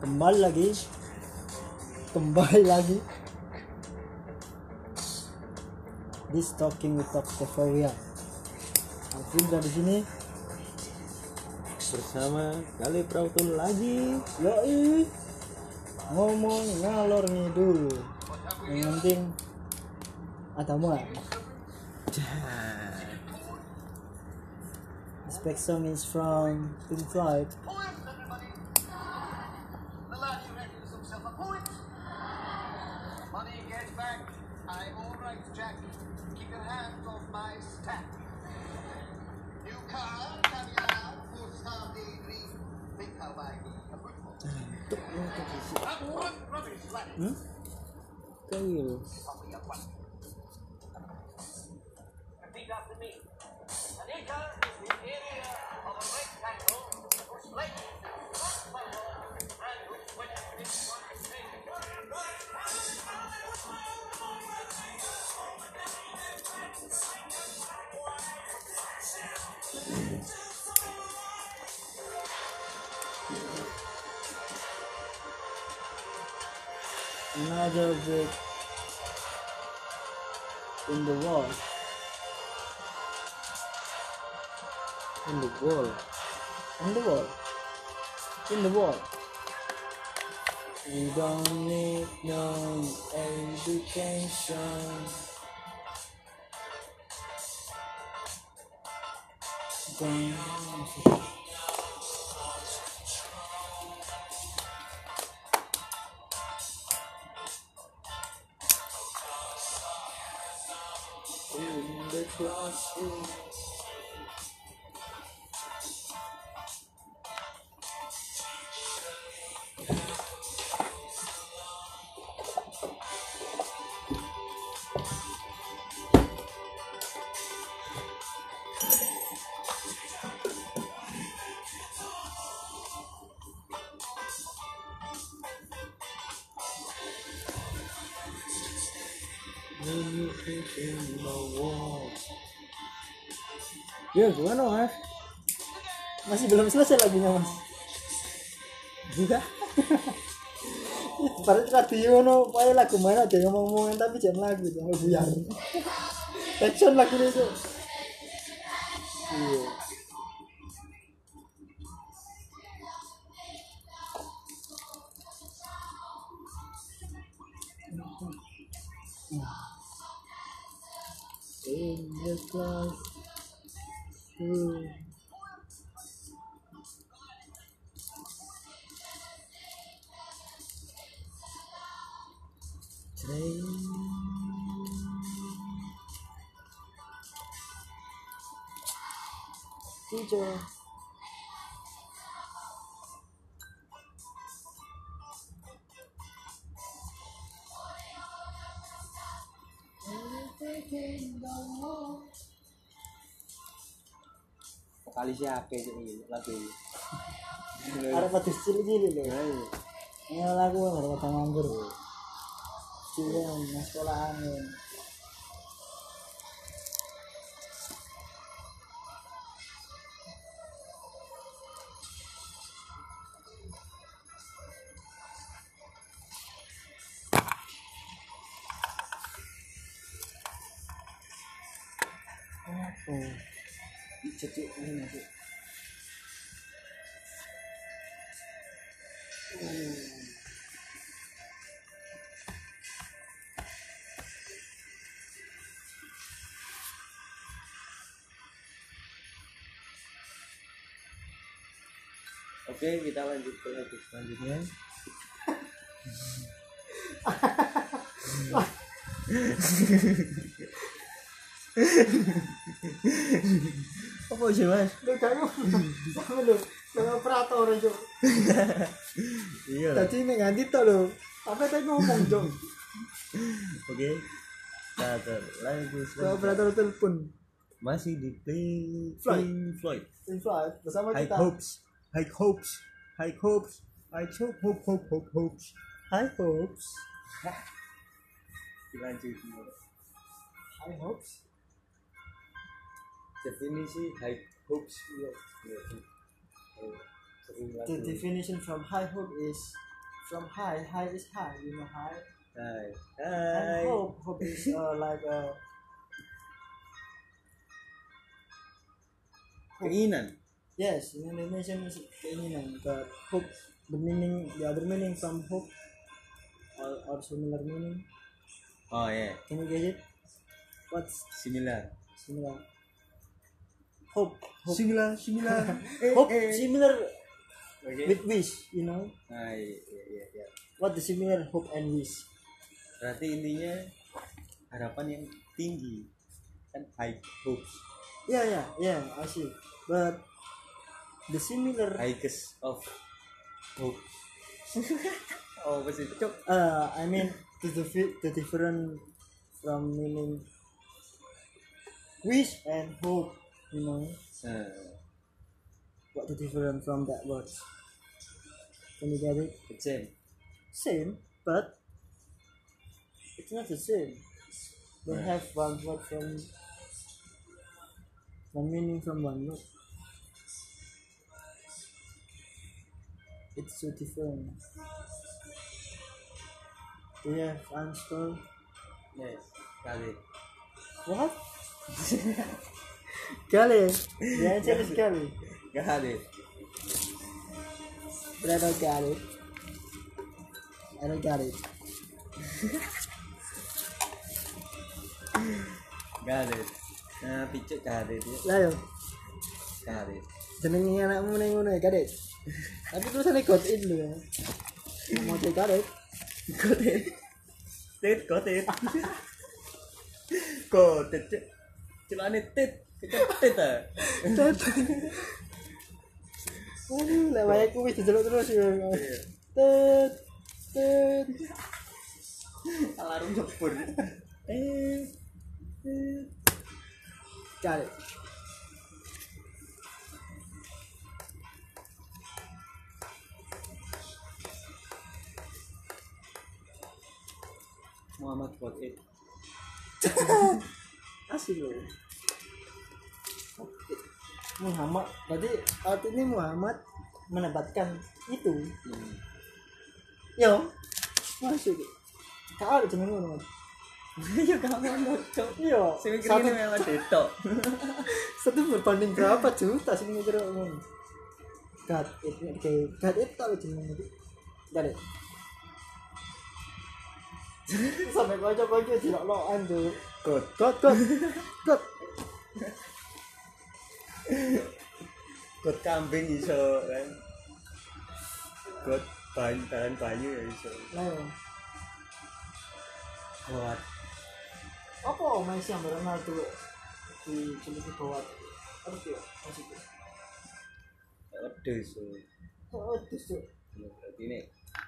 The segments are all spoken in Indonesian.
kembali lagi. Kembali lagi. This talking with Dr. Fawia Alvin di sini. Bersama kali Prautul lagi. Yoi. Ngomong ngalor ngidul yang penting ada muat this next song is from Pink Floyd education Don't- in the classroom belum selesai lagunya mas. enggak Padahal radio no, pokoknya lagu mana aja ngomong-ngomongan tapi jangan lagu, jangan buyar. Action lagu itu. Hijau. vokalis siapa itu ini lagu ini Ada pada cilik-cilik loh. Ini lagu ada kata nganggur. Cilik yang sekolah angin. Ini nanti. oke kita lanjut ke lagu selanjutnya Apa sih mas? Lu sama lu, lu operator itu. iya. Tadi ini ganti tuh lo. Apa tadi ngomong dong? oke ke lagu selanjutnya operator telepon. masih di Pink Floyd. Pink Floyd bersama High kita. hopes high hopes high hopes I hope hope hope hope hopes High hopes. dilanjut. High hopes. Definisi high hopes ya. Oh, The definition from high hope is from high. High is high, you know high. Hai. And Hai. hope, hope is uh, like uh, Keinginan. yes, in Indonesian is keinginan. But hope, the meaning, the other meaning from hope, or, or similar meaning. Oh ya, Can you get it? What's similar. similar? Hope, hope, Similar, similar. hope similar Oke. with wish, you know. Nah, iya, iya, iya. What the similar hope and wish? Berarti intinya harapan yang tinggi kan high hopes, Yeah, yeah, yeah. I see. But the similar, highest of hope. oh, apa sih? Cok. uh, I mean, the the, the different from meaning wish and hope. You know Nah, what the different from that word Can you get it? the same. Same, but it's not the same. They Right. have one word from one meaning from one word. It's so different. Do you have answer? Yes, kali. What? Kali. The answer is Kali. Kali. But I don't get it. I don't it. Nah, picuk kali dia. Lah yo, Kali. jenenge anakmu ning ngono ya. Tapi tulisannya got in lho ya. Mau cek Kadet. Got it. Tit, got it. Got it. Celane tit. Kecap tit ah. Aduh, lah kuwi dijeluk terus ya. Tet. Tet. Alarm jebur. Eh. Eh. Kadet. Muhammad got it. Asik loh. Muhammad, berarti artinya Muhammad menebatkan itu. Hmm. Yo, masuk. Kau ada jeneng ngono. Mas. Ya kamu mau cok. Iya, Saya mikir satu, ini memang detok. satu berbanding berapa juta sih mikir ngono. Gat, itu kayak gat itu tak jeneng itu. Gat it. Sampai kocok-kocok tidak loan tuh. Got. Got, got, got. Got kambing iso kan. Got bahan bahan banyu ya iso. Nah, yo. Got. apa Messi yang Ronaldo di cilik bawah harus ya maksudnya Wedus. oh itu tuh Berarti ini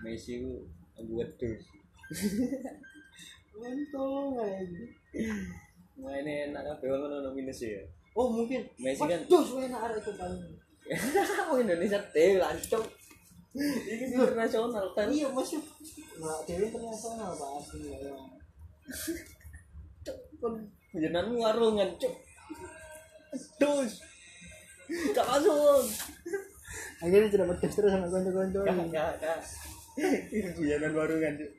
Messi ku wedus. untung kayak gitu Wah ini enak kabeh ngono minus ya. Oh mungkin Messi kan- Waduh, enak arek itu paling Wong Indonesia dhewe lancung. Iki internasional kan. iya masih nggak dewi internasional pak asli ya jenengan warungan cuk. Dus. Gak masuk. akhirnya tidak pedes terus sama konco-konco Gak gak gak. Ini guyonan warungan cuk.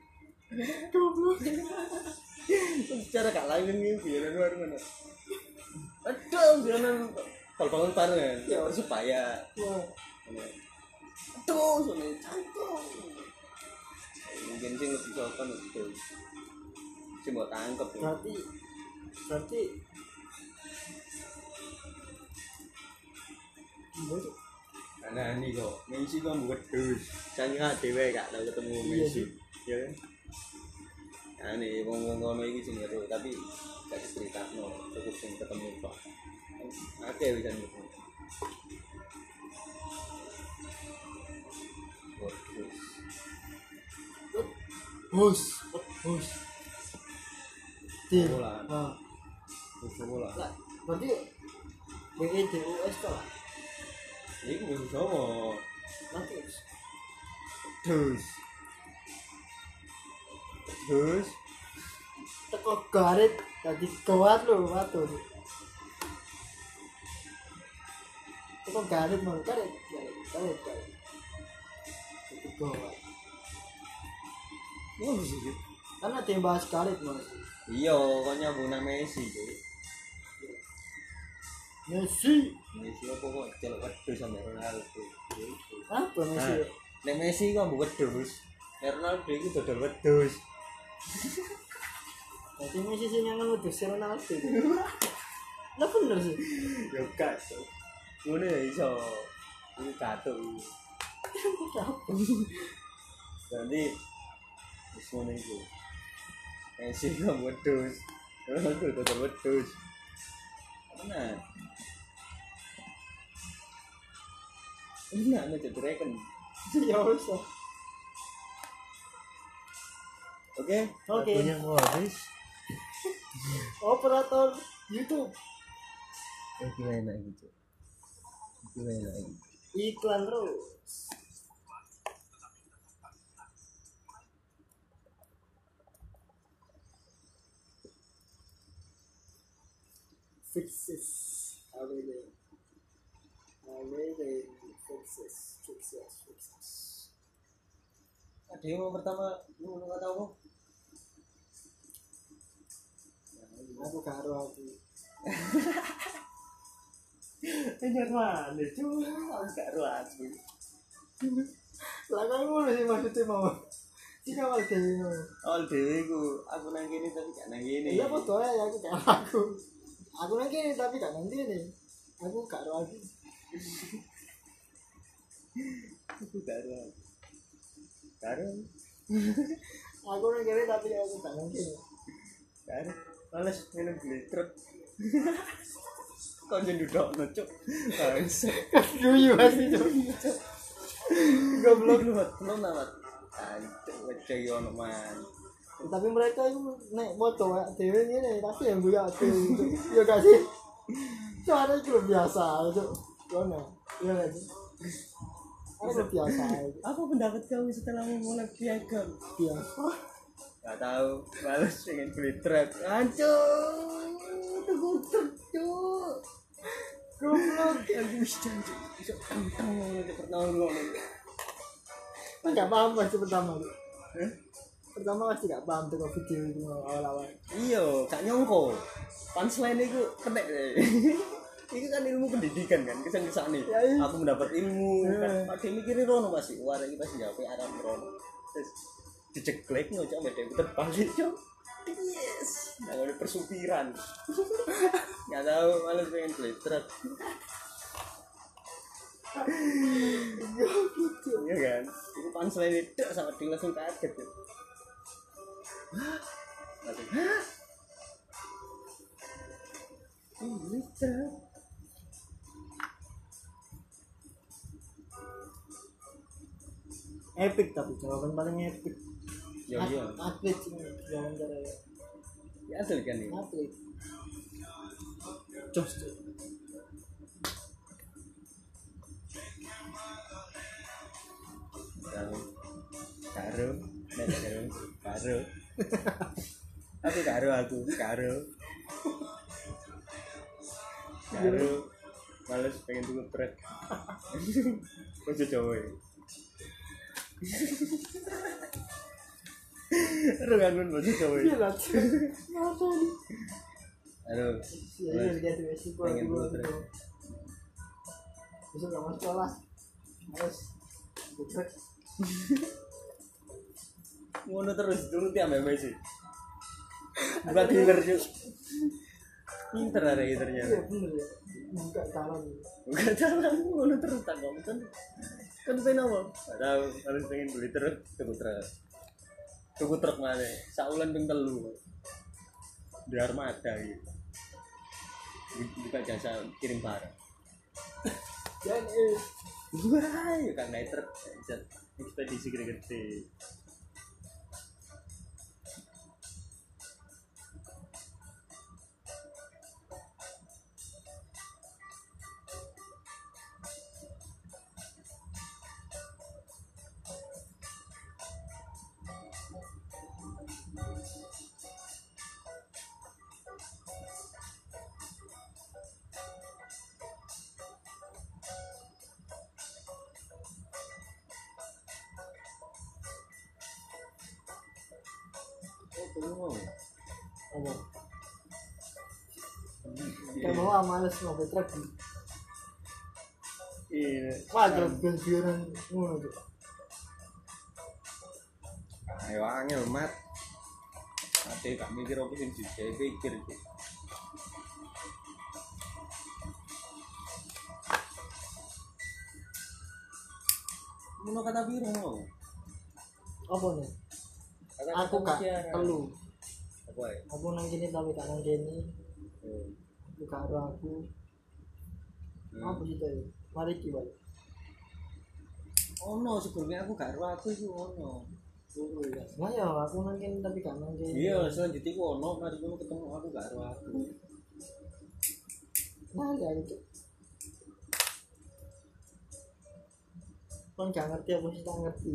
Secara gak lain ini guyonan warungan. Aduh, guyonan bal-balan barengan. Ya supaya Wah, Aduh, soalnya cantik. Mungkin sih lebih sopan itu. Sih mau tangkep ya. berarti berarti. Nah ini kok, Messi kok buat dus. Jangan nggak dewe gak tau ketemu Iya Messi. Ya kan? Nah ini ngomong ngono ini sih ngeru, tapi gak cerita no, cukup sing ketemu kok. Oke bisa dus. bus bus tim Bola. nah Dus bola. lah berarti B D U S toh Ini gue bisa sama. nanti Dus. Dus. teko garit tadi kuat lo watur teko garit mau garit garit garit garit itu kuat Oh, sih. kan ada yang bahas karet mas Iya, kok nyambung nang Messi, Cuk. Messi Messi apa kok celok wedhus sampe Ronaldo. apa Messi Nah, Nek Messi kok mbok wedhus. Nek Ronaldo iku dodol wedhus. Jadi nyangan udah si Ronaldo lah bener sih Ya gak, Cuk. Ngono ya iso. Ini katuk. Jadi wis ngono iku. Messi kok wedhus. Ronaldo dodol wedhus. Benar. Benar, nek Dragon. ya wis Oke. oke. Punya mau habis. operator YouTube. Eh, gimana gitu? Gimana gitu? iklan terus. Fixes. Everything everything fixes. Fixes. Fixes Ada yang pertama lu nggak tahu aku karo aku. Bener mana cuy, aku gak ruas lah kan ngono sih maksudnya mau? Cina awal dewi mau. Oh dewi ku, aku nang kene tapi gak nang kene. iya foto ya aku gak aku. Aku nang kene tapi gak nanti nih aku gak ro aku. Aku gak ruas. Karo, aku nang kene tapi aku gak nang kene karo. Males minum glitrek. Kau jadi duduk nocok. Bangsa. Duyu pasti tuh. Goblok lu mat, lu namat. Ancuk, wajah yo ono man. Tapi mereka itu naik motor ya, dewe ini tapi yang itu, ya gak sih? Cara itu biasa itu, mana? Iya gak Aku biasa Apa pendapat kamu setelah memulai piagam? biasa. Gak tahu, males pengen beli truk. Ancur, tunggu truk cuk. Goblok, aku wis janji bisa tang-tang ngono pertama ngono. Kan gak paham pasti pertama. Hah? Pertama pasti gak paham tuh video itu awal-awal. Iya, gak nyongko. Punchline itu kena deh. Itu kan ilmu pendidikan kan, kesan kesan nih. Ya, iya. Aku mendapat ilmu. Iya. Kan, Ada mikirin Rono. Wah, ini pasti jawab Arab Rono. Terus diceklek ngocok sama dia terbalik cok. Yes, nah ada persupiran. Gak tahu, malas pengen beli truk. Iya kan? Itu punchline itu sama dia langsung kaget Epic tapi jawaban paling epic. Yo yo, Atlet ini jawaban dari ya asli kan ini. atlet. Jos tuh. Karo, karo, karo, karo. Aku karo aku, karo. Karo. Males pengen tuku truk. Ojo Jawa Iya ya. lah. Masa nih? Aduh. Iya, iya, sih Pengen puter. gitu. Besok gak mau sekolah. Harus putrek. Ngono terus dulu tiap Messi. Bukan dealer cuy. Pinter ada gitu ternyata. Iya ya. Buka calon. Bukan jalan ngono terus tak kan. Kan pengen apa? Tahu harus pengen beli truk, tuku truk. Tuku truk mana? Saulan ping telu. Di armada gitu. Buka jasa kirim barang. Dan eh Wah, ya kan naik truk, ekspedisi gede-gede. Mau? Apa? Kayak mau males truk. Iya. Ngono tuh. Ayo angel mat. Ate gak mikir apa sing pikir iki. Mau kata biru mau. Apa nih? Aku gak telu. Ya? Aku nang kene tapi gak nang kene. Aku gak karo aku. Apa sih tadi? Mari ki balik. Ono sebelumnya aku gak ero aku iku ono. Oh iya. Nah ya aku nang kene tapi gak nang kene. Iya, selanjutnya aku ono, mari ngono ketemu aku gak ero aku. Nah, ya itu. Kan gak ngerti apa sih tak ngerti.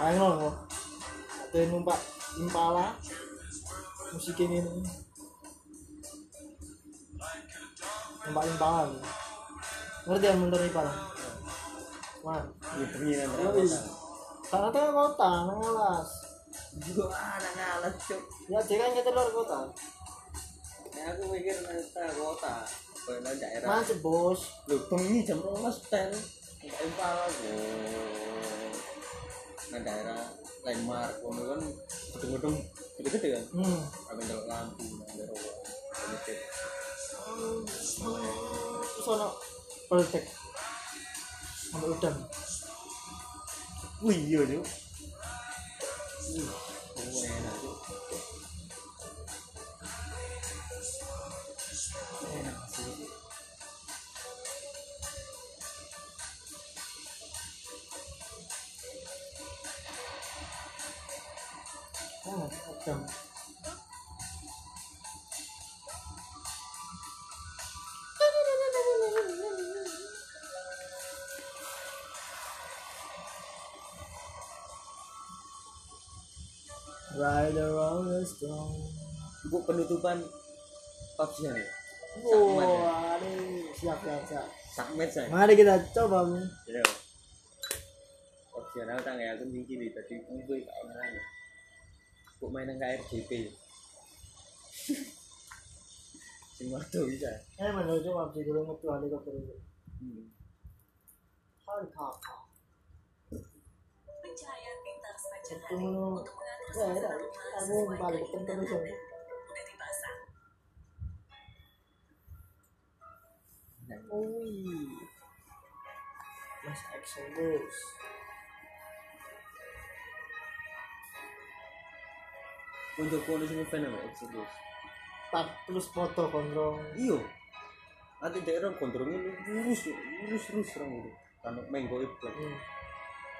Ayo loh. Ada numpak impala. Musik ini. Numpak impala. nih. Ngerti yang motor impala? Wah, Ini pengiran Yoi. sana tengah kota, nang alas. Juga anak ngalah cuk. Ya, dia kan nyetir luar kota. Nah, aku mikir nanti kota, nang daerah. Macet bos. Lho, bengi jam 12 tel. Enggak impal aku. Nang daerah landmark ngono kan gedung-gedung gede-gede kan. Hmm. Ndelok lampu nang daerah. Mikir. Terus ono politek. Sampai udang. Wih, iya cuk. Wih. Enak Ibu penutupan PUBG ya? Wah, aduh, siap siap siap. Sakmet saya. Mari kita coba. Mi. Ya. Opsional tang ya aku mikir tadi kumpul orang. Kok nang KRGP. Sing waktu bisa. Eh, mana coba sih dulu metu helikopter itu. Hmm. Hari kakak. Pencahayaan pintar untuk mengatur Ya, ya, aku balik terus. Wih. Mas Exodus. Untuk kono sing fan apa Exodus. Tak plus foto kontrol. Iyo. Nanti daerah kontrolnya lurus, lurus lurus orang itu. Karena menggo itu Hmm.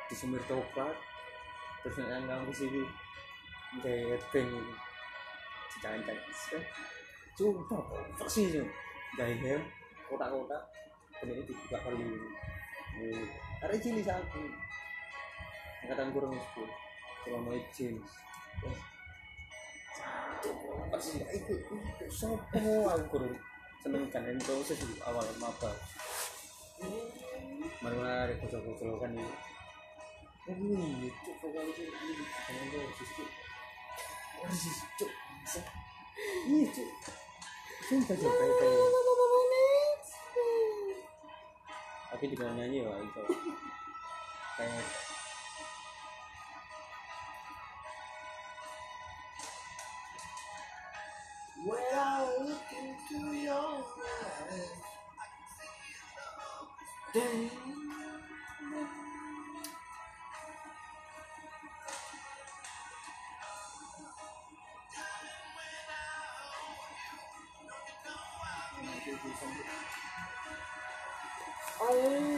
di sumber coklat. Terus yang kampus itu kayak peng jangan-jangan Sumpah, persis. Gaya Dan itu dibuka kali ini. Ada aku. Angkatan kurang sepuluh. Kalau mau jeans. Cuk, ya itu. itu Sopo aku seneng kan itu sih awal maba. Mari kocok-kocok kan ini. Iya, cuk, ini cuk. Cuk. Cuk, kayak. Tapi juga nyanyi ya itu. Kayak I your eyes. Oh,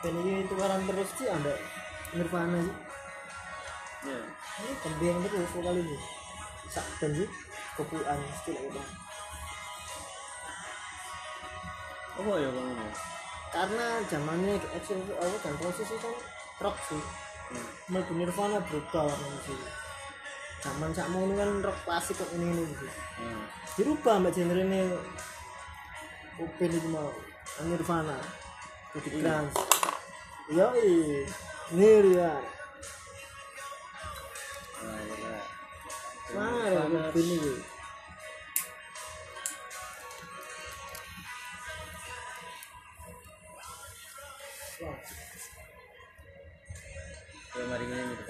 band ini tukaran terus sih ada Nirvana sih ya. Ini kembang terus vokal ini sak sih kepuan still apa apa ya ini karena zamannya Excel apa dan proses itu kan rock sih Mlebu Nirvana berubah warna sih zaman sakmu ini kan rock klasik kok ini ini sih hmm. dirubah mbak genre ini Upin itu mau Nirvana. Jadi grunge yoi nah ya. Mana Upin ini ya mari ini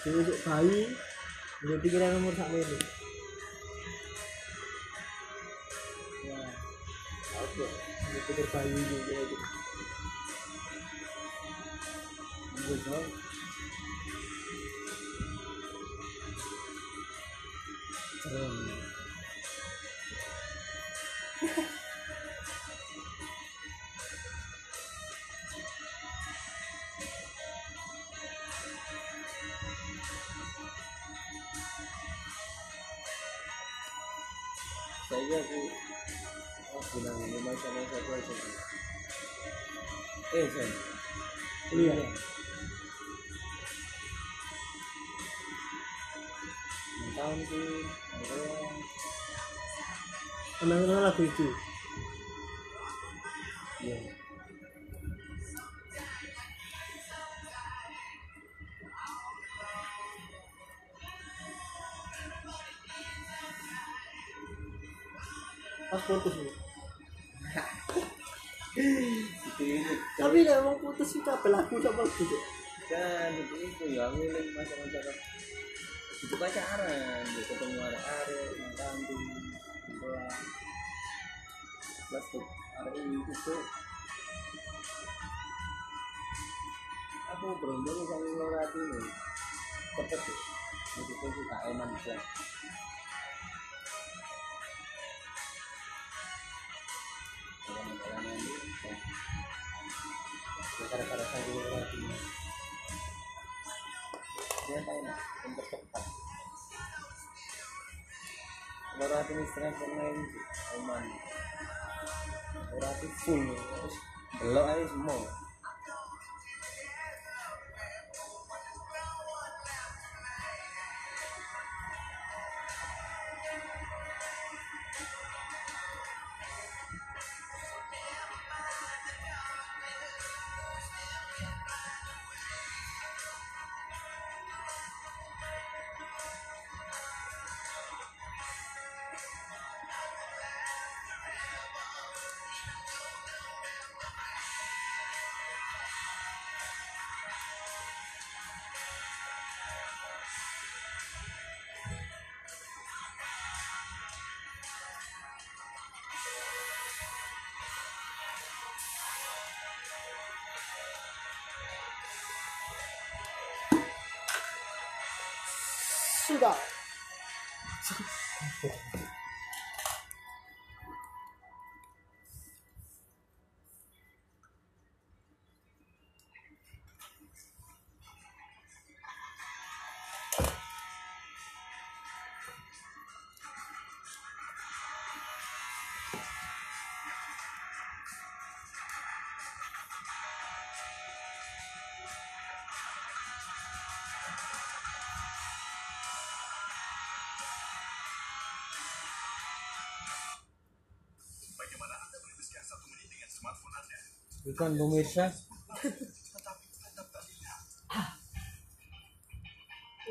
besok bayi dia pikiran nomor sak dia pikir bayi juga itu Betul. Keren. Saya aku oh, bilang rumah sama siapa aja eh saya Iya. tahun sih kenal lagu itu? Tuh ada ini itu aku beruntung sama Lorati ini cepet itu tuh suka eman bisa jalan-jalan ini gara-gara saya ini dia tahu nak untuk cepat Lorati ini setengah pemain I'm full. Delok ae semua. Semua Sudah. Bukan pemirsa.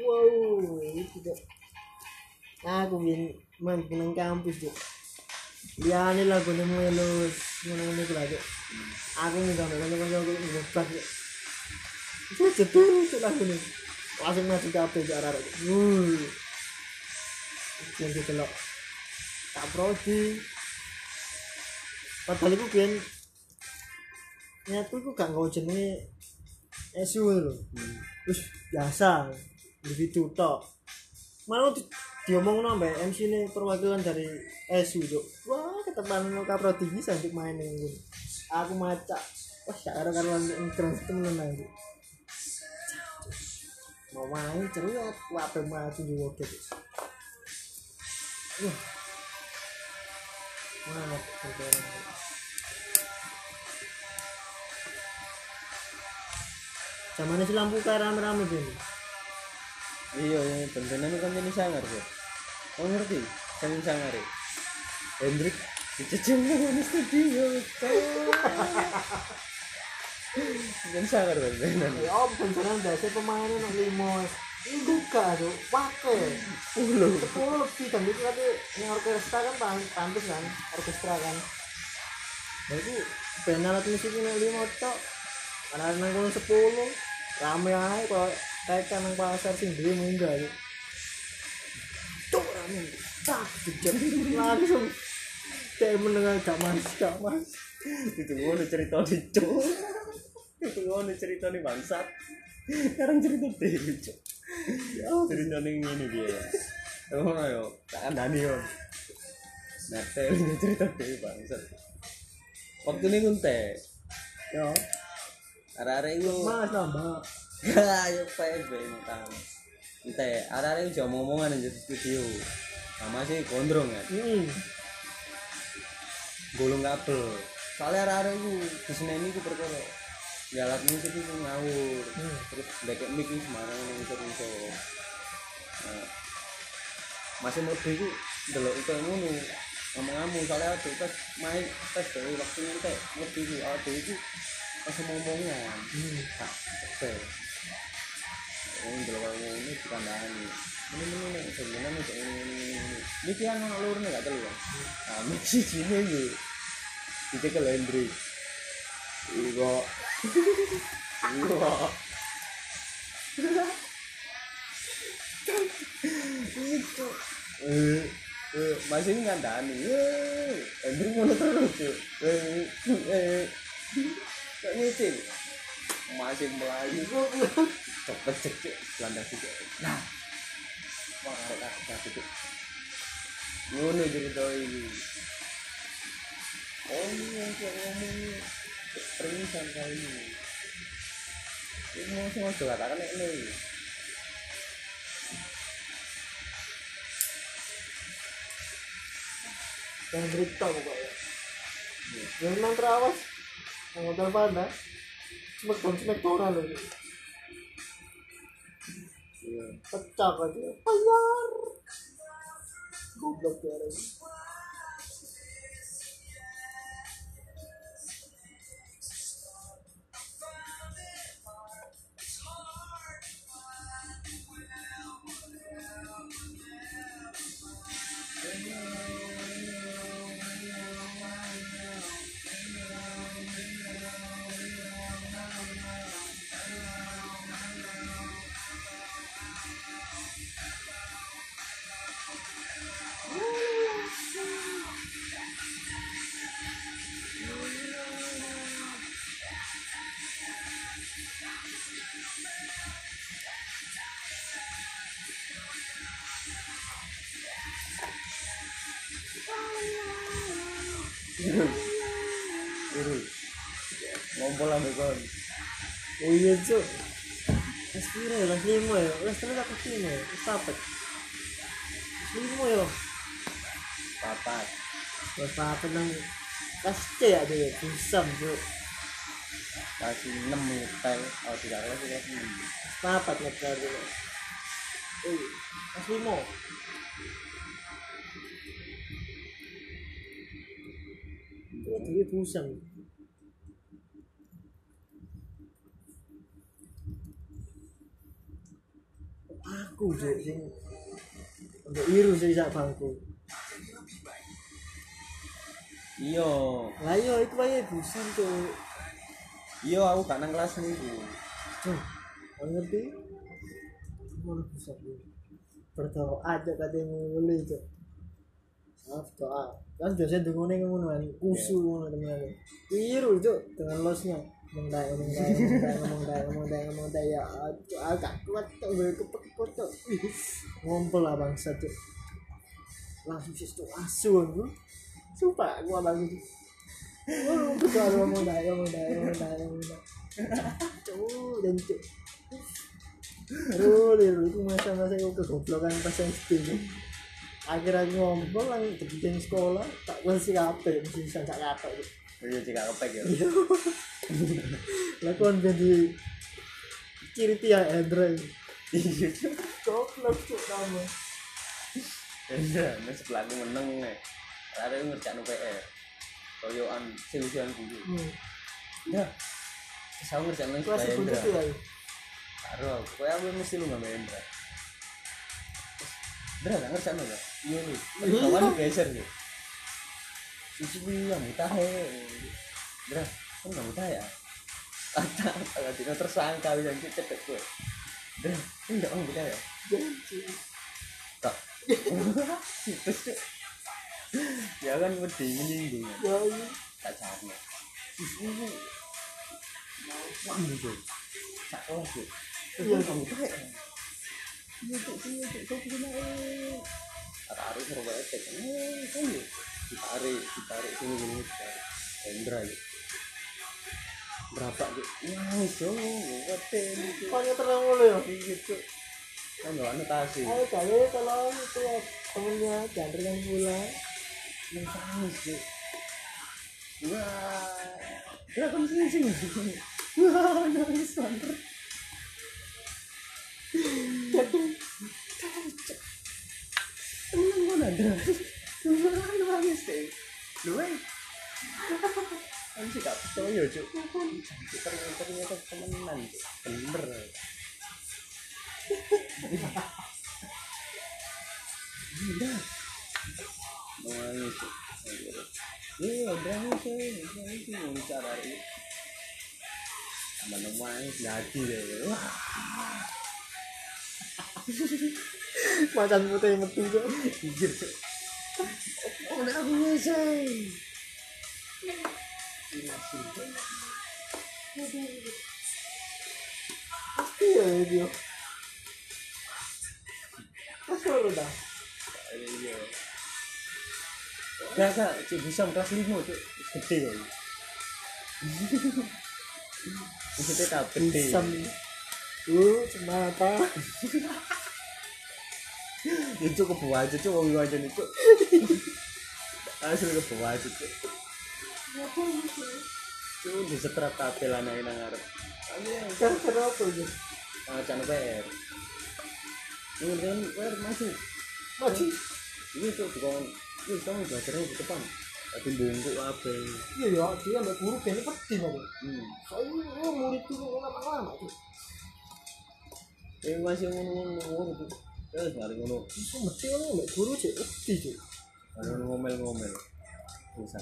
wow itu Cuk. aku bin main nang kampus Cuk. liane lah gue nemu elus iku lah Cuk. aku minta nang kanca aku ngebas Cuk. itu jedul Cuk lagu nih langsung masuk kabeh Cuk arek wuh yang dicelok tak prodi padahal iku nyatu iku gak nggawa jenenge esu lho. Terus biasa begitu tok malah di, diomong nambah MC ini perwakilan dari SU Cuk. wah ketepan no kapro tinggi sampai main ini aku maca wah karo karuan keren temen aja mau main ceria wape maju di waktu wah. Mantap Zamane si lampu kayak rame-rame gini. iya iya beneran kan jadi sangar kok kau ngerti? Kan sangar ya? Hendrik. Dicecil di studio kan sangar beneran Ya om beneran biasa pemainnya nak lima. Ini gak tuh, pakai. sepuluh Sepuluh lebih dan itu tapi yang orkestra kan pan- pantes kan, orkestra kan. Nah itu band alat musik ini lima tok. Karena nang kono sepuluh, rame aja kok kayak nang pasar sing dhewe munggah yuk. Cuk rame. Cak, jejak langsung. Kayak mendengar gak mas, gak mas. itu ngono cerita di cuk. Itu ngono cerita nih bangsat. Sekarang cerita dewi cuk. Cerita nih ini dia ngono yo. Tak kandani yo. Netel ini cerita dewi bangsat. Waktu ini kunte Yo, arek-arek itu mas nambah. ayo PSB utang ente arek-arek itu omongan di studio. Sama sih gondrong kan Hmm. gulung kabel. Soalnya arek-arek itu di sini ini ku perkara. Ya alat musik itu ngawur. Hmm. terus ndekek mic ini sembarang yang iso nah, masih mau itu delok itu ngono. Ngomong-ngomong soalnya ada pas main pas dari waktu nanti mau itu ada itu ngomongan Hmm. tak oke oh delok kalau ngono dikandani ini. Ini ini sebenarnya ini ini ini ini ini kan anak lur nih gak telu kan nah sih sini gue dicekel Hendrik Iya Iya itu eh eh masih ngandani. Eh Hendrik ngono terus eh eh kok nyicil masih melayu. Cepet cek landas juga. Nah. Wah tak tak itu ngono cerita ini. Oh ini yang saya ngomong peringisan kali ini. Ini mau semua juga katakan ini. Yang berita pokoknya. Yang nang terawas hotel pada smackdown smackdown loh iya pecah aja bayar goblok ya ambil kon oh iya cuk. Wes piro ya, wes lima ya, wes terus aku sini ya, papat Wes lima ya, papat wes papat nang Kelas C ya dia, busam cuk. Kasih enam tel oh tidak kelas kelas enam papat nek kali Eh, wes lima dia busam aku cuk sing untuk iru sih sak bangku iya lah iya iku wae busan cuk iya aku gak nang kelas niku kau ngerti? Bisa tuh. Berdoa aja katanya mulai cok. Maaf doa. Kan biasanya dengonya ngono kan, kusu ngono teman. Biru cok dengan losnya. Ngomong dai, ngomong dai, ngomong dai, ngomong dai, ngomong dai ya. Agak kuat cok, gue kepekut. Ih, Ngompol lah bangsa cok. Langsung sih tuh asu aku. Sumpah aku abang itu. Oh, betul ngomong dai, ngomong dai, ngomong dai, ngomong dai. Cuk, dan cuk. Aduh, liru itu masa-masa aku kegoblokan pas SD. Cuk. Akhir aku ngompol dijeng sekolah, tak kunci kabeh mesti bisa gak katok. Iya cek gak kepek ya Lah kon jadi ciri tiang Android. iya. Goblok cuk kamu. iya nek sebelahku meneng nek ada yang ngerjain PR koyoan kudu Hmm. ya saya ngerjain nang Kelas ya. karo kowe aku mesti lu nggak Bayendra. Dra, gak ngerjain lo ya? Iya lu, kawan geser lu Bi, yang mutah he. Dra, kan gak mutah ya? Ada, ada dino tersangka bisa cetek gue. Dra, kan gak mau mutah ya? Tak. Terus cuk. Ya kan wedi menyinggung Ya iya. tak caranya ini wah gitu sak kelas tuh Iya. kamu tuh kayak iya tuh iya tuh kau punya eh tarik suruh bawa cek eh kan ya ditarik ditarik sini gini ditarik. Hendra ya berapa tuh nangis dong ngoten gitu Pokoknya terang mulu ya. tuh kan gak anotasi Ayo kali kalau itu ya, temennya jangan kan pula. nangis tuh wah. Gerakan sini sini wah nangis banget Temen mana ada? Temen nangis deh. Lu eh. Kan sih gak percaya cuk. Ternyata ternyata temenan. Bener. Udah. Nangis cuk. Iya, udah nangis. Nangis mau bicara ini. Nangis jadi deh. Wah. Macan putih metu Cuk. Oh, udah aku ngesay. Iya ya dia. Masuk lu dah. Iya. Gak, gak, cik bisa kelas lima, cuk. Gede kok. Maksudnya tak gede. Bisa. Uh, cuma apa? Ya cuk ke bawah aja, cuk. Wong aja nih, cuk. Asli bawah aja, cuk. Cuk, di setrap kabel anak nang ngarep. Kan kenapa ya? Ah, PR. Ini kan PR masuk. Mati. Ini cuk, bukan. Ini kamu belajarnya di depan. Tapi bungkuk apa? Iya ya, dia ambek guru kayaknya penting aku. Hmm. Soalnya lu murid itu lama-lama tuh. Eh masih ngono-ngono tuh. Terus mari ngono. Itu mesti guru cek cek. Ngono ngomel-ngomel. Bisa.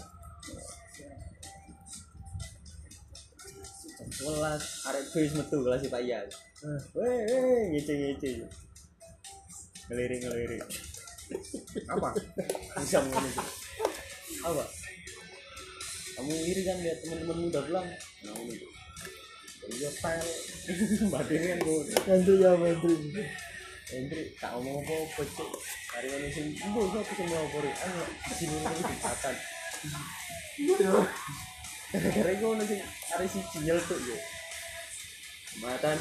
Jam 11 arek metu kelas si Pak Iyas. Weh, weh, ngece-ngece. Ngelirik-ngelirik. Apa? Bisa ngono. Apa? Kamu iri kan lihat teman-temanmu udah pulang? Nah, ini tuh. Iya, kan gue. Nanti ya nanti. Hendri, tak ngomong apa-apa, cuk. Hari ini sing, bu, aku sing mau pori. Ayo, sini ini dikatan. Iya. Gara-gara gue nanti hari si cinyel tuh, ya. Matan.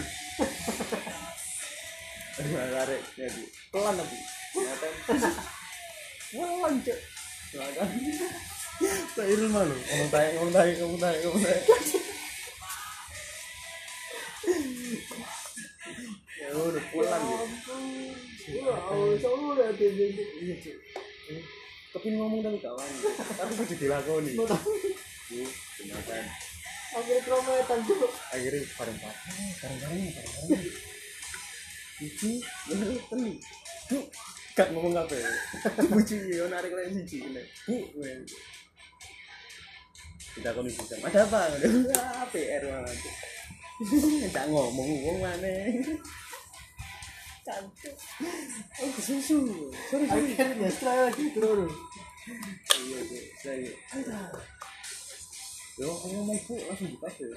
Gara-gara, ya, Bu. Pelan, Bu. Matan. Pelan, cuk. Matan. Tak irul malu. Ngomong tayo, ngomong tayo, ngomong tayo, ngomong tayo. Ya udah pulang ya. Wah, oh, selalu ada dia. Iya, Cuk. Kepin ngomong tapi kawan. Tapi kudu dilakoni. Kenapa? Sampai krometan cok. Akhirnya bareng-bareng, bareng-bareng, bareng-bareng. Biji, loro, telu. Bu, gak ngomong apa ya. Biji, yo narik lagi siji. ini. Kita kondisi sama ada apa? Ah, PR banget. Tak ngomong ngomong mana? Cantik. Oh, susu. Sorry, sorry. akhirnya setelah lagi turun Iya, iya. Saya. Ada. Yo, aku ngomong bu, langsung buka tuh.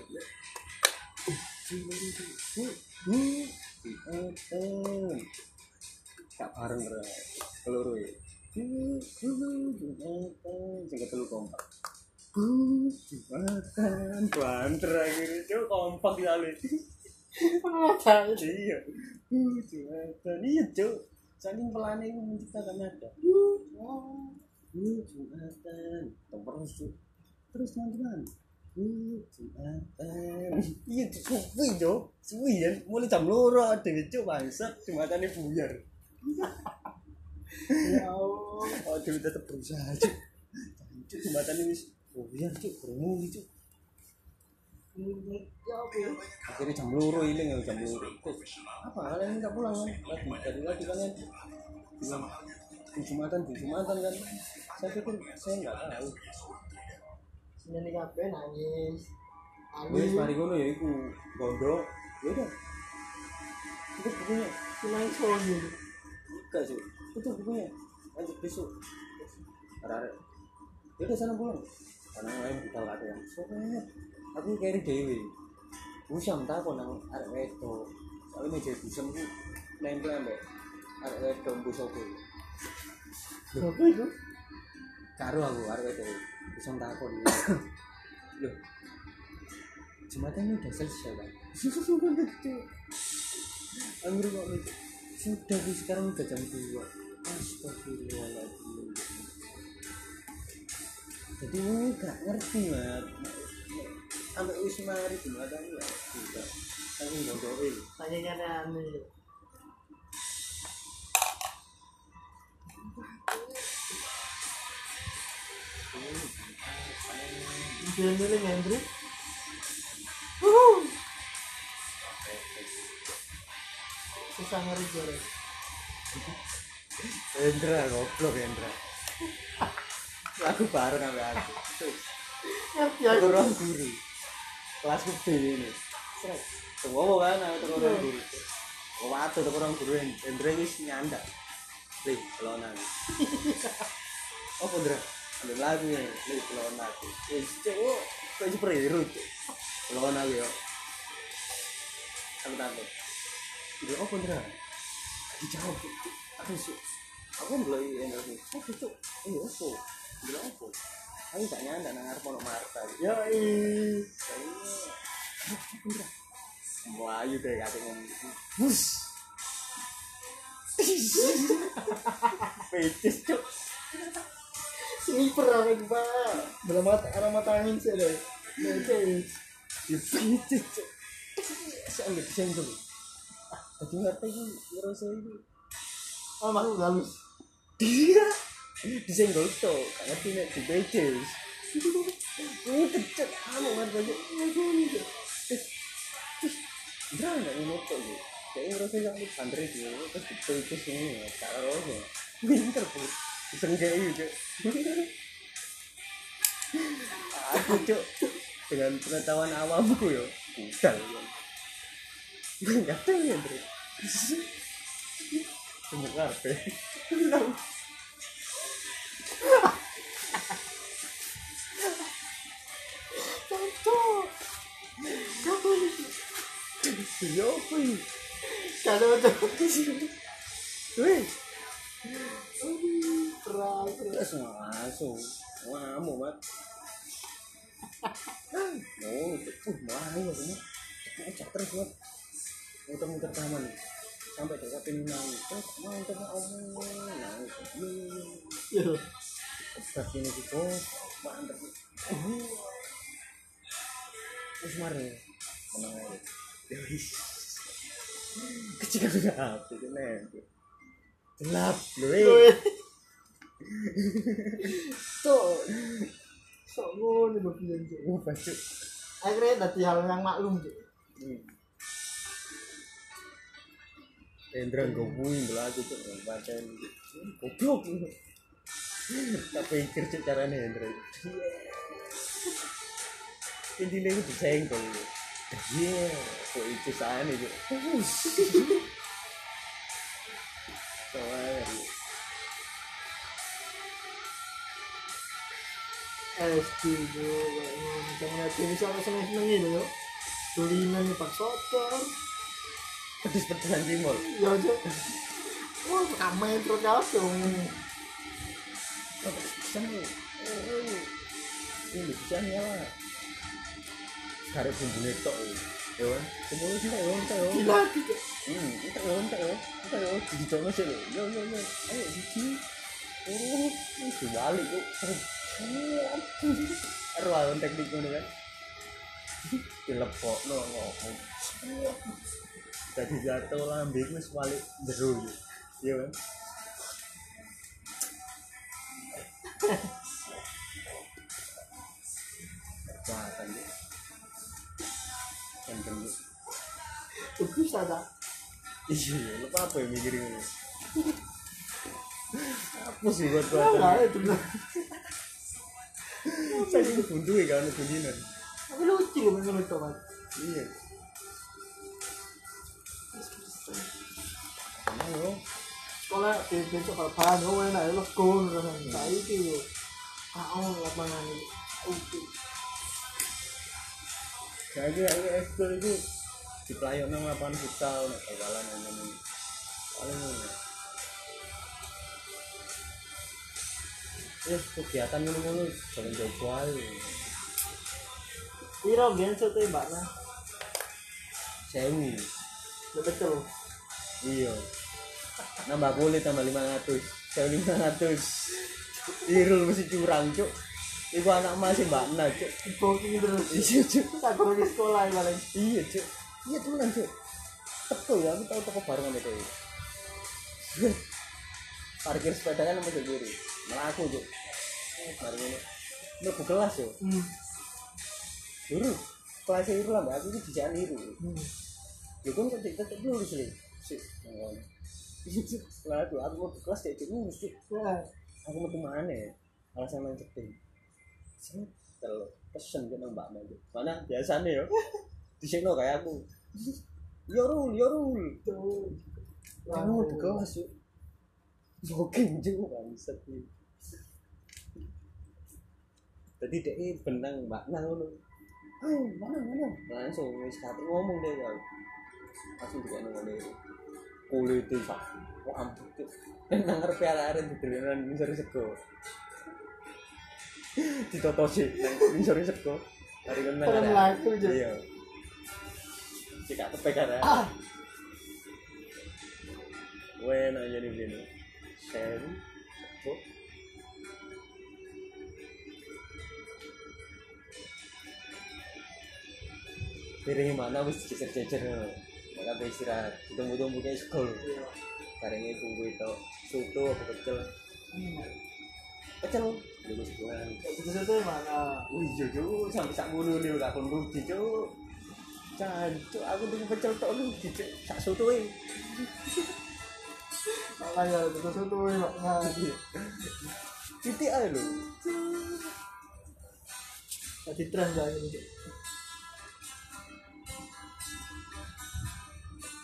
Bu, bu, bu, Kak bareng terus. Keloro ya. Bu, bu, bu, sing ketelu kompak. Bu, makan, banter akhirnya kompak di Penelatan. Iya. Bu, Jumatan. Iya, cok. Saking pelane itu menciptakan nada. Oh. Bu, Jumatan. Terus, cok. Terus teman-teman. Bu, Jumatan. Iya, cok. Suwi, cok. Suwi ya. Mulai jam loro. Dewi, cok. Bangsat. Jumatannya buyar. ya Allah Oh, Dewi tetap berusaha, cok. Cok, Jumatannya wis buyar, cok. Bermuli, cok. Ya ya akhirnya jam loro ini nggak jam Terus, apa kalian nggak pulang kan? Lagi dari lagi kalian bilang di jumatan di jumatan kan? Saya pikir saya nggak tahu. Senin kafe nangis. Nangis mari ngono ya iku. Gondok. Ya udah. Itu bukunya. Nangis soalnya enggak sih itu bukunya. Lanjut besok. Arek ya udah sana pulang. Karena lain kita nggak ada yang soalnya aku kiri dewi busam tak kok nang arek wedo soalnya meja busam ku nempel ambek arek wedo busokku apa itu? Karo aku arek wedo busam takon loh. Jembatan ini udah selesai kan Anggur kok sudah Bu, sekarang udah jam 2 Astagfirullahaladzim. Jadi ini gak ngerti mat sampai wis mari jembatan ya sudah aku gondoin tanya aneh Jangan dulu. Ngantri. Wuhu. Susah ngeri jare. Hendra goblok Hendra lagu bareng sampai aku. Ngerti guru kelasku B ini. Ngomong kan aku tuh orang guru. Waktu tuh orang guru Hendra wis nyandak Lih, kelonan. Oh Hendra Ambil lagu ya, lih kelonan. Aku Wis, cewek, kok superhero cek? Kelonan aku ya Aku takut Dia oh Hendra Dijawab. Aku su Aku Hendra sih Oh cuk, ini apa? Bilang apa? Aku gak nyandak nang ngarep ono Marta Yo. Melayu deh kata ngomong gitu. Bus. Pecis cuk. Sniper aku pak. Belum mata arah mata angin sih deh. Oke. Ya pecis cuk. Saya ambil disenggol. Tadi ngerti ngerasa ini. Oh makhluk halus. Dia disenggol cuk. Gak ngerti nek di pecis. Ini kecil kamu ngerti aja. Enggak enggak ini kok gitu. Kayak ngerasa di santri gitu. Terus di pecis ini. Cara rohnya. Pinter bu. Disenggol cuk. aku cuk dengan pengetahuan awamku yo budal nggak tahu ya bro tunggu karpe Cocok. Kamu iya apa ini kalau tuh. wih Keras. keras. terus masuk ngamuk mat oh uh melayu aku mat ngajak terus mat muter-muter taman sampai nangis terus mau terus omong nangis. Sebab ini gitu, mantep. Wis mari. Menang ae. Ya wis. Kecil gelap itu nek. Gelap lho eh. Ngono cok. Oh, baju. Akhirnya dadi hal yang maklum cok. Hendra nggopuin belaku cuk. Bacain. Goblok. Tak pikir cuk carane Hendra. Intinya itu disenggol iya kok itu sana cuk. Soalnya SD yo macam ngeliat ini sama seneng seneng ini yo tulinan nih pak sotor pedes-pedesan cimol ya aja wah kamera terus langsung. Sama ini bisa ya lah karek bumbunya tok ya. Kan bumbunya sih ya kan ya. Gila hmm entar ya entar ya. Entar ya di jono sih yo yo yo ayo siji oh itu balik aduh lawan teknik ngono kan dilepok no ngomong jadi jatuh lambe wis balik beru. Ya kan kekuatan ya ya tuh bisa dah iya lu apa yang mikirin ini? Apa sih buat lah kekuatan itu lah saya ini buntu ya kan bunyinan. Tapi lucu loh menurut teman iya Lo sekolah di paham lo enak kan lapangan itu oke Kayaknya aku ekskul itu di pelayan nang lapangan futsal nek bal-balan nang ngene. Paling ngono. Kegiatan ngono-ngono jalan ae. Piro Sewu. betul Iya. Nambah kulit tambah 500. Sewu 500. Irul mesti curang, Cuk. Iku anak masih Mbak Na, Cuk. booking terus Iya, Cuk. tak di sekolah ya paling Iya, Cuk. Iya, temenan, Cuk. Teko ya, aku tahu toko barengan itu. Parkir sepeda kan nomor kiri. Melaku, Cuk. Mari ini. Lu ke kelas, Cuk. hmm. Dulu kelas itu lah, Mbak. Aku itu dijak niru. hmm. Ya kan kok tetep lurus nih. Sik, ngono. Iya, Cuk. Lah aku aku mau ke kelas lurus, Cuk. ya Aku mau ke mana ya? Alasan main ceking. Sini kalau pesen ke nang Mbak Maju. Mana biasanya yo. Di sini kayak aku. Yo rul, yo rul. tuh Kamu di kelas yuk. Jogging juga nih. Tadi dia benang Mbak ngono. Ayo, mana mana? Langsung wis ngomong deh kan. Langsung dia ngomong deh. Kulit itu sak. Wah ampun. Cuk. Dan nang ngarep arek didelenan ngisor sego. Ditotosi nang ngisor sego. Hari kan melaku, Cuk. Iya. Cek tepe kan. ah Gue nanya nih gini, Sen, Sepo, piring mana wis cecer-cecer maka apa istirahat tunggu-tunggu kayak sekolah karengnya tunggu itu soto apa pecel pecel dulu sekolah itu itu mana Wih, iya, Cuk. sampai sak ngono nih gak kon rugi, Cuk. Cancuk, aku tuh pecel tok rugi, Cuk. Sak soto e. makanya itu itu tuh mbak nah Titik ae lho. tadi tren gak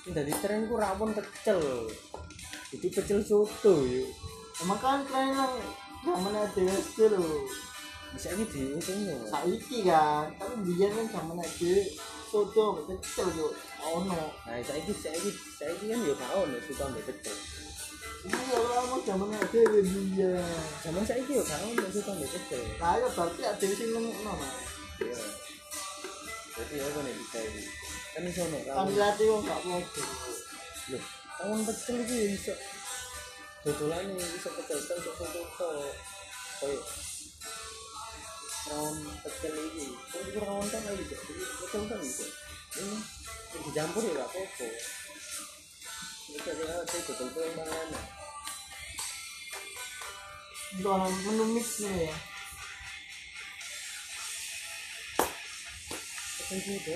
Dari tren ku rawon pecel. Jadi pecel soto yuk. emang kan tren yang zaman SD lo Bisa ini di untungnya. saiki kan tapi biar kan zaman SD soto kecil yo ono Nah, ini, saya ini kan ya gak ono suka ambek pecel. iya lah mau zaman SD dia Zaman saya ini ya gak ono suka ambek pecel. nah itu berarti ada sing ngono mas Iya. Jadi apa nih bisa ini? Kan iso ono kan dilatih kok gak mau Loh, rawon pecel itu ya iso. Dodolan ini iso pecel kan iso tok. Kayak rawon pecel ini. Kan itu rawon kan gitu. Pecel kan gitu. Ini dicampur ya gak apa-apa. Ini kayak ada dodol yang mana? orang menu mixnya ya Itu itu.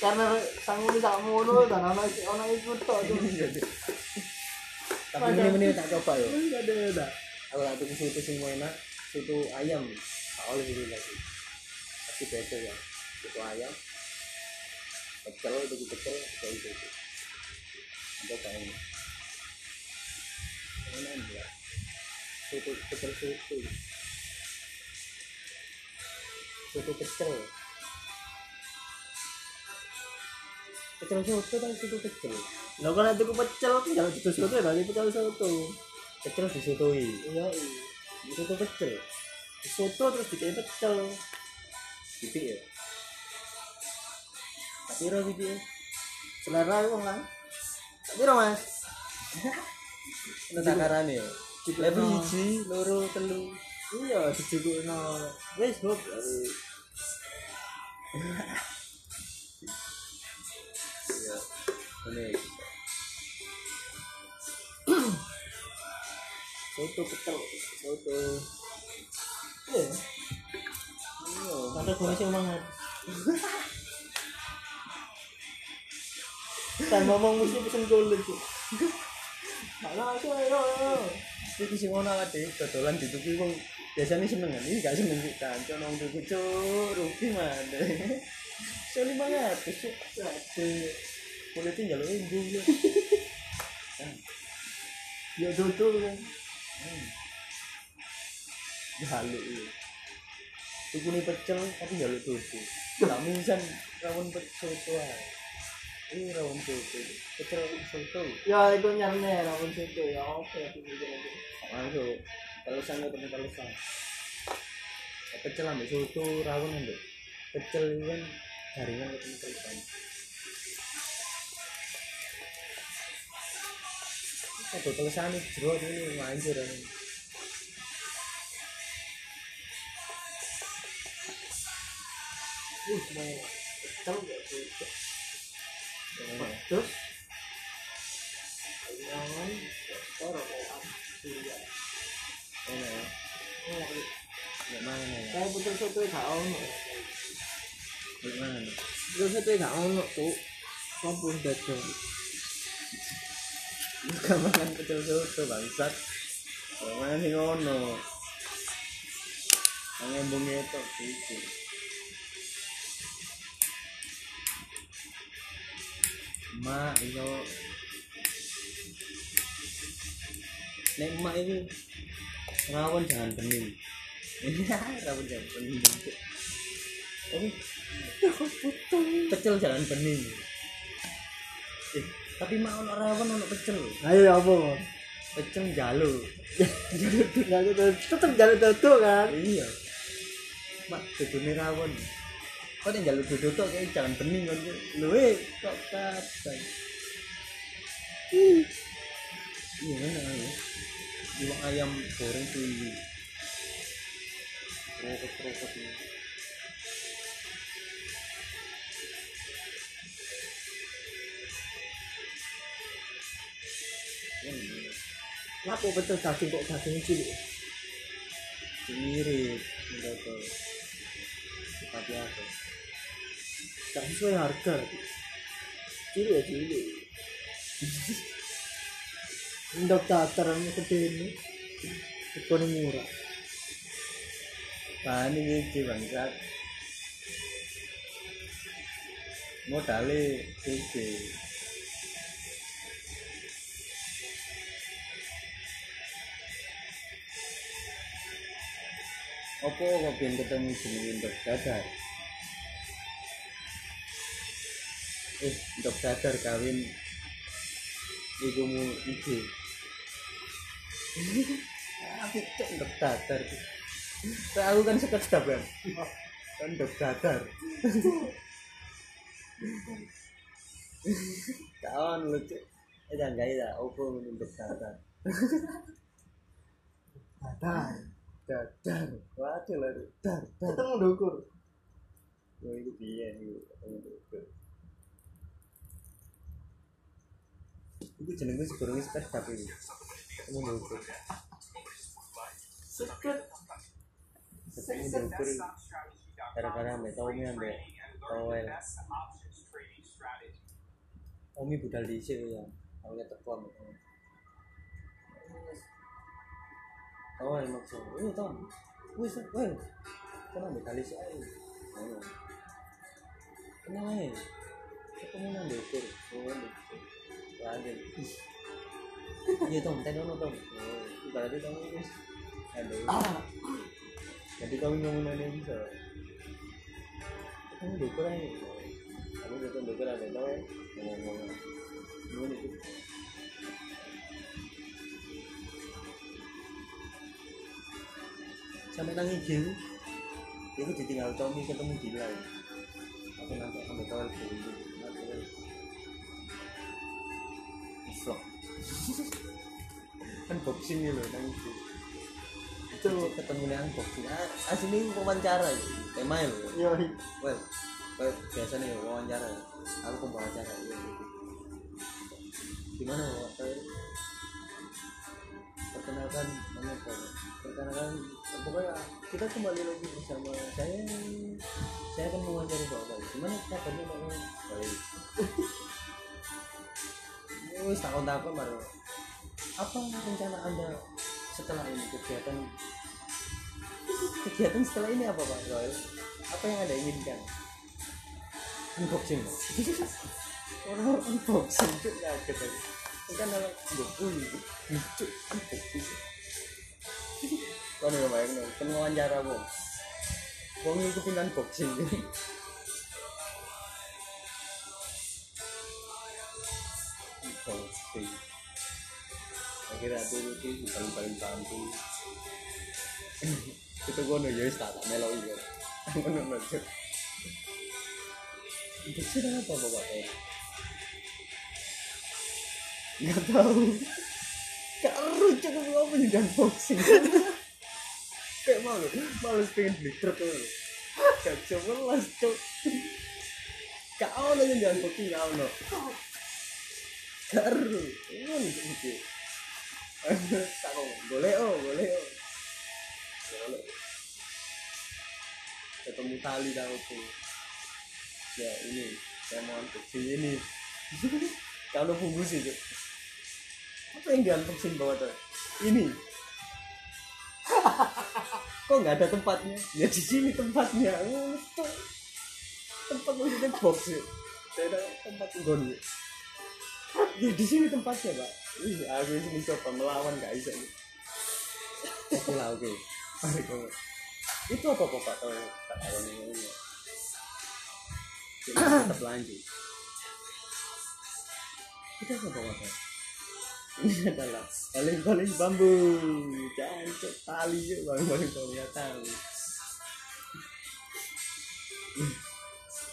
karena sanggup tak mono dan anak anak ikut tok tapi ini ini tak coba yo enggak ada ada aku tak tuku soto sing enak soto ayam. Tak oleh itu lagi. Tapi beda ya. Soto ayam. Pecel itu pecel kayak itu ada kayak ini? Enak ya soto pecel soto soto pecel pecel soto kan soto pecel lo kan itu pecel jangan itu soto ya tadi pecel soto pecel disotoi iya soto pecel soto terus dikai pecel. Titik ya? Tapi ro titik ya. Selera itu kan tapi lo mas. Ini takarane ya. Cukup Level no. hiji, loro, telu. Iya dicukup no wes hop Iya. Ini. Soto pecel, soto. iya Iya. ada komisi banget saya ngomong mesti pesen kulit tuh Mana aja yo yo. Iki sing ono ade dodolan dituku wong biasanya seneng kan. Ini gak seneng sih kan. Cono wong tuku cuk, rugi mana. Soli banget, cuk. Ade. Kulitnya jalur ibu ya. Ya dodol kan. Jaluk iya. Tuku nih pecel tapi jaluk tuku. Tak mungkin rawon pecel soto ae. Ini rawon soto. Pecel soto. Ya itu nyarnya rawon situ ya oke. Langsung telusan atau telusan. Pecel ambil soto rawon ambil. Pecel itu kan jaringan atau telusan. Aduh, telusan ini jeruk ini manjur ini. Uh, mau tahu gak ya. Nggak mana ya? Saya betul satu gak ono. Nggak mana? Betul satu gak ono tuh. Kampus dadong. Bukan makan pecel soto bangsat. Kalau mana sih ngono? Yang embung itu itu. Mak itu Nek mak itu rawon jangan bening. rawon jangan bening. Tapi pecel jangan bening. Eh, tapi mak ono rawon ono pecel. Ayo ya apa? Pecel jalur. Jalur tetep jalur dodol kan. iya mak dudune rawon kok nek njaluk dudu tok kayak jangan bening kan lho eh kok kadang iya mana ya iwak ayam goreng cuy rokok rokok ini Kenapa betul daging kok daging cilik? mirip enggak tuh tapi apa Gak sesuai harga. Cilik ya cilik. Ndok tataran gede ini. Ekonomi murah. bahan ini bangsat modalnya gede apa kok pengen ketemu jenenge ndok dadar eh ndok dadar kawin iku mu ide aku cek ndok dadar Kayak aku kan suka sedap kan kan ndok dadar kawan lucu eh jangan gaya lah opo ndok dadar Ada. dadar waduh lah dadar Ketemu dukur. Yo itu piye itu ketemu dukur. Itu jenenge segurunge spek tapi dukur. Seket. Ketemu dukur gara-gara ambek Towel. Omi budal di sini ya. Lihat tekuan. Oh, so. Ini Tom. Wis, wes. Kenapa ambil kali sih? Oh. Kenal aja. Ketemu dokter. Oh, dokter. Lagi. Iya Tom, tadi ono Tom. Oh, berarti kamu wis. Aduh. Jadi kamu ngomong nanya bisa. Kamu dokter aja. Kamu dokter dokter ada tau ya? Ngomong-ngomong. Gimana itu? Sampai nang IG itu ditinggal Tommy ketemu Dila ya. Aku nampak sampai kawal dulu. Vlog. kan boxing nih loh nang itu. Itu ketemu nang boxing. Ah, asli wawancara ya. Tema ya loh. Iya, Well, kayak biasa nih wawancara. Aku pembawawancara ya. Gimana wawancara? Perkenalkan nama apa? Perkenalkan pokoknya kita kembali lagi bersama saya. Saya akan mewawancari bapak. Gimana kabarnya bapak? Baik. Wis takon takon baru. Apa rencana anda setelah ini kegiatan kegiatan setelah ini apa Pak Royal? Apa yang anda inginkan? Unboxing. Orang unboxing itu kaget aku. Kan anak unboxing lucu unboxing. Kau nih bayang nih, kan wawancara wong. Wong itu pindah unboxing. Unboxing. Akhirnya aku itu paling paling bantu. Itu gue nih jadi tak melo iya. Aku nunggu tuh. Unboxing apa bapak? Nggak tahu. Karu cukup apa nih unboxing. Kayak malu, males pengen beli truk tuh. Gak jelas cok. Kau nanya di unboxing kau no. Karu, ini gitu. Tak kok, boleh oh, boleh oh. Boleh. Ketemu tali tahu tuh. Ya ini, saya mau unboxing ini. Kalau bungkus itu. Apa yang di unboxing bawah tuh? Ini. Kok nggak ada tempatnya? Ya di sini tempatnya. Oh. Tempat maksudnya box ya. Saya tempat gon. Ya di sini tempatnya, Pak. Ih, aku ini mencoba melawan nggak bisa. Oke lah, oke. Itu apa kok Pak? Oh, tak tahu nih. Tetap lanjut. Itu apa Pak? Ini adalah paling-paling bambu. Jancuk tali ya, paling-paling bambu ya tahu.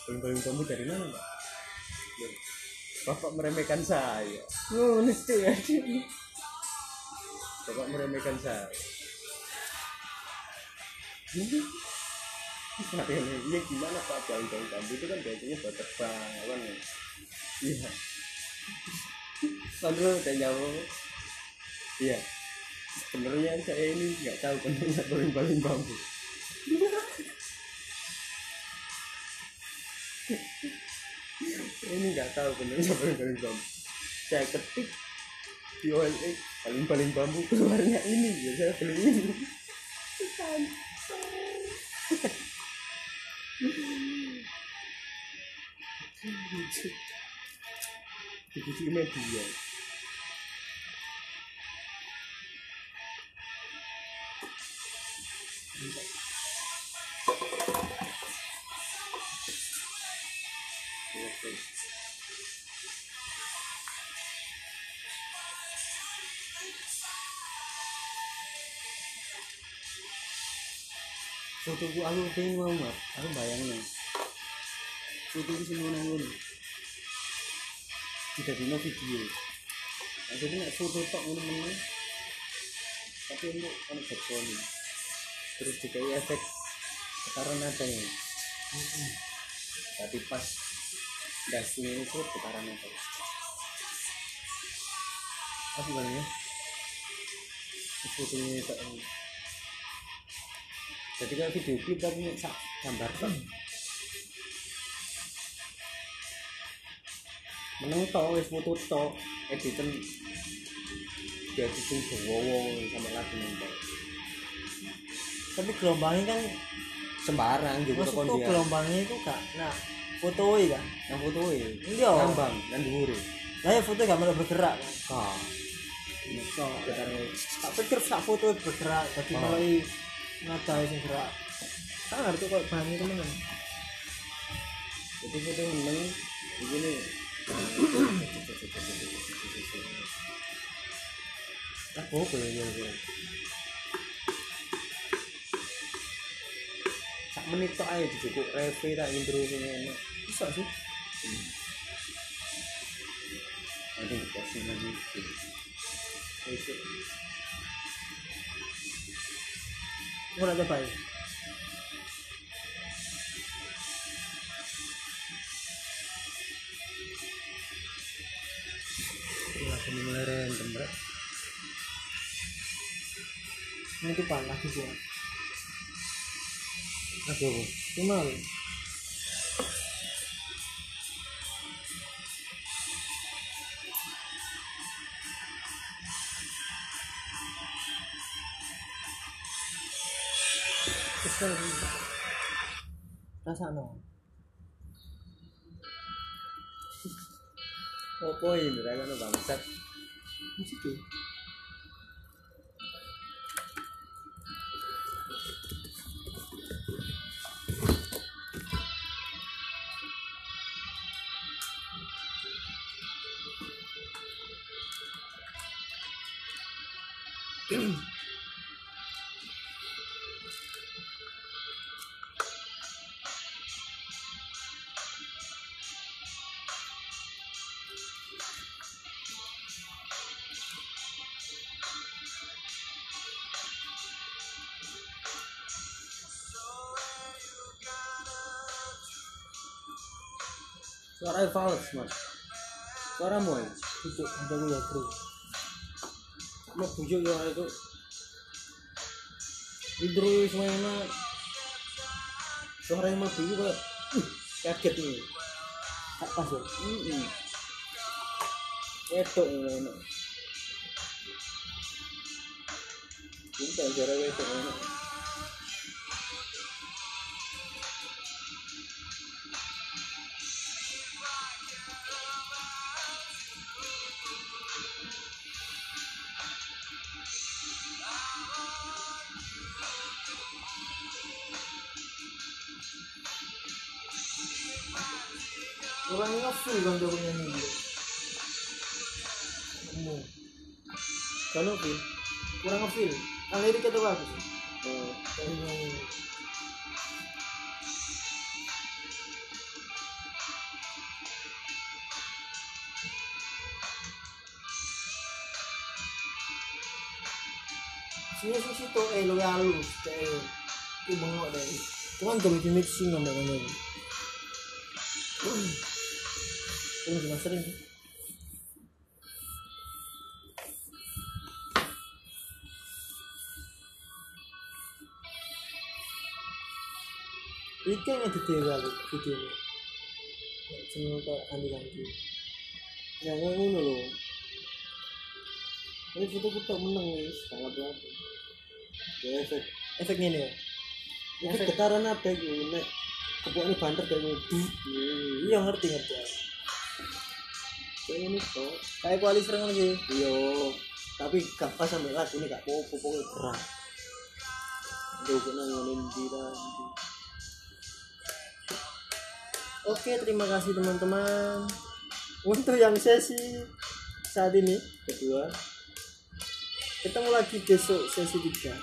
Paling-paling bambu dari mana, Pak? Bapak meremehkan saya. Nulis tuh ya. Bapak meremehkan saya. Ini, gimana Pak paling-paling bambu itu kan biasanya buat terbang, kan? ya? Iya. Lalu udah jawab. Iya. Sebenarnya saya ini nggak tahu bentuknya paling-paling bambu. ini nggak tahu bentuknya paling-paling bambu. Saya ketik di OLX paling-paling bambu keluarnya ini ya saya beli ini. Media. Fotoku aku pengen mau nggak? Aku bayangin. Fotoku semua nang ngono. Tidak dino video. Jadi nek foto tok ngono. Tapi untuk ono background. Terus juga efek getaran adanya. Tapi pas dasnya itu getaran ada. Apa namanya? Fotonya tak jadi kalau video klip tapi sak gambar tok. Meneng tok wis foto tok editan dia editing bawa sampai lagu tok tapi gelombangnya kan sembarang juga maksudku tekan dia gelombangnya itu gak nah fotoi kan yang foto e? Iya. ngambang dan dhuwure. Nah ya foto gak malah bergerak. Kan bisa Sekarang tak pikir sak foto bergerak jadi Oh. I nada sing gerak? Kan ngerti kok bahannya temen itu foto meneng begini. Apa apa ya ya sak menit tok ae dijukuk reve tak intro sing enak. Bisa sih. Nanti dikasih lagi itu ya lagu mulai random bro ini tuh pan lagi sih apa cuma 唱的吗？我播音的那个是王三。你去读。Ya suara fals mas. Suara moy itu ada ya bro. Mau bujuk ya itu. Intro semuanya suara yang mau bujuk kayak uh, kaget nih. Tak pas ya? Mm-mm. wedok yang enak. Cinta suara wedok yang orang ini full kan dia punya ini kamu kalau pun kurang ngefeel kan lirik itu bagus oh, dari nyanyi Sini sih situ eh lu halus kayak itu bengok deh. Cuman kalau di mixing nggak ini. Ini cuma sering. yang aku video ini. Cuma kok ganti-ganti. yang ngono lho ini foto foto menang wis sangat banget ya efek Efeknya ini ya. efek getaran apa gitu nek kepoknya banter kayak gitu Iya ngerti ngerti. Ini kok Kayak kuali sering lagi. iya tapi gak pas sampai lagu ini gak popo pokoknya berat ngene ndi ta ndi. Oke, terima kasih teman-teman. Untuk yang sesi saat ini, kedua ketemu lagi besok sesi 3.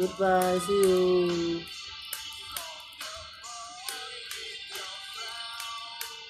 Goodbye, see you.